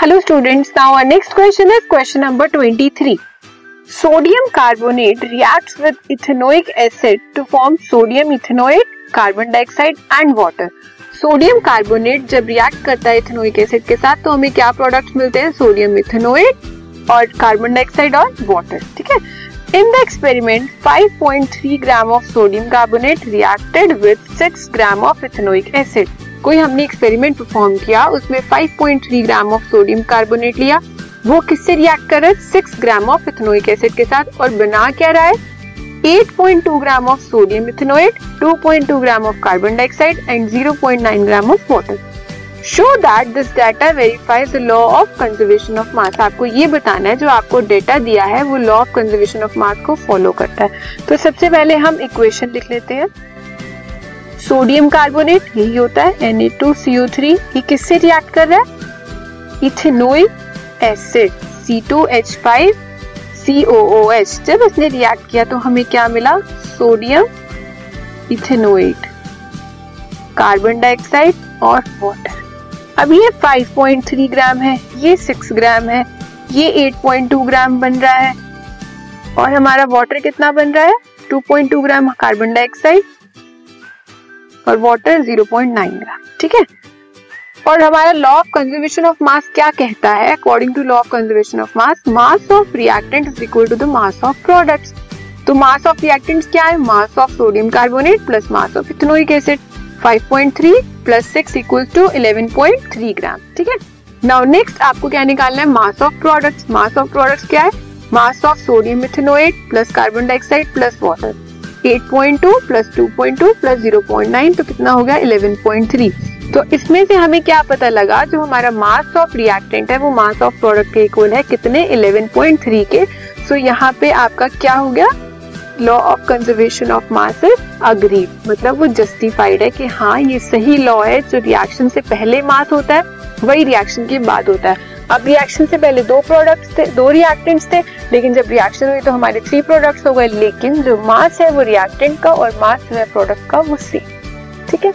Hello students now our next question is question number 23 sodium carbonate reacts with ethanoic acid to form sodium ethanoate carbon dioxide and water sodium carbonate जब react करता है ethanoic acid के साथ तो हमें क्या products मिलते हैं? सोडियम इथेनोएट और कार्बन डाइऑक्साइड और वाटर ठीक है? In the experiment 5.3 gram of sodium carbonate reacted with 6 gram of ethanoic acid कोई हमने एक्सपेरिमेंट परफॉर्म किया, उसमें 5.3 ग्राम ऑफ़ सोडियम कार्बोनेट लिया। वो किससे रिएक्ट कर रहा है? 6 ग्राम ऑफ़ इथेनोइक एसिड के साथ। और बना क्या रहा है? 8.2 gram of sodium ethanoate 2.2 gram of carbon dioxide and 0.9 gram of water show that this data verifies the law of conservation of mass आपको ये बताना है, जो आपको डेटा दिया है, वो law of conservation of mass को फॉलो करता है। तो सबसे पहले हम इक्वेशन लिख लेते हैं। सोडियम कार्बोनेट, यही होता है Na2CO3 ये किससे रिएक्ट कर रहा है? इथेनोइक एसिड C2H5 COOH जब इसने रिएक्ट किया तो हमें क्या मिला? सोडियम इथेनोएट कार्बन डाइऑक्साइड और वाटर। अब ये 5.3 ग्राम है, ये 6 ग्राम है, ये 8.2 ग्राम बन रहा है। और हमारा वाटर कितना बन रहा है? 2.2 ग्राम कार्बन डाइऑक्साइड और वाटर 0.9 ग्राम, ठीक है? और हमारा law of conservation of mass क्या कहता है? According to law of conservation of mass mass of reactant is equal to the mass of products तो मास ऑफ़ रिएक्टेंट्स क्या है? Mass of sodium carbonate plus mass of ethanoic acid 5.3 plus 6 equals to 11.3 gram, ठीक है? Now next आपको क्या निकालना है? Mass of products mass of products क्या है? Mass of sodium ethanoate plus carbon dioxide plus water 8.2 plus 2.2 plus 0.9 तो कितना हो गया? 11.3 तो इसमें से हमें क्या पता लगा? जो हमारा मास ऑफ़ रिएक्टेंट है, वो मास ऑफ़ प्रोडक्ट के इक्वल है। कितने? 11.3 के। सो so यहाँ पे आपका क्या हो गया? Law of conservation of mass agree मतलब वो जस्टिफाइड है कि हाँ ये सही लॉ है। जो रिएक्शन से पहले मास होता है, वही रिएक्शन के बाद होता है। अब रिएक्शन से पहले दो प्रोडक्ट्स थे, दो रिएक्टेंट्स थे, लेकिन जब रिएक्शन हुई तो हमारे थ्री प्रोडक्ट्स हो गए, लेकिन जो मास है वो रिएक्टेंट का और मास जो है प्रोडक्ट का वो सेम ठीक है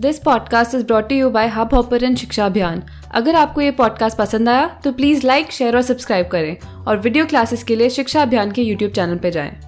this podcast is brought you by Hubhopper Shiksha Abhiyan अगर आपको ये पॉडकास्ट पसंद आया तो प्लीज़ लाइक शेयर और सब्सक्राइब करें और वीडियो क्लासेस के लिए शिक्षा अभियान के यूट्यूब चैनल पर जाएँ।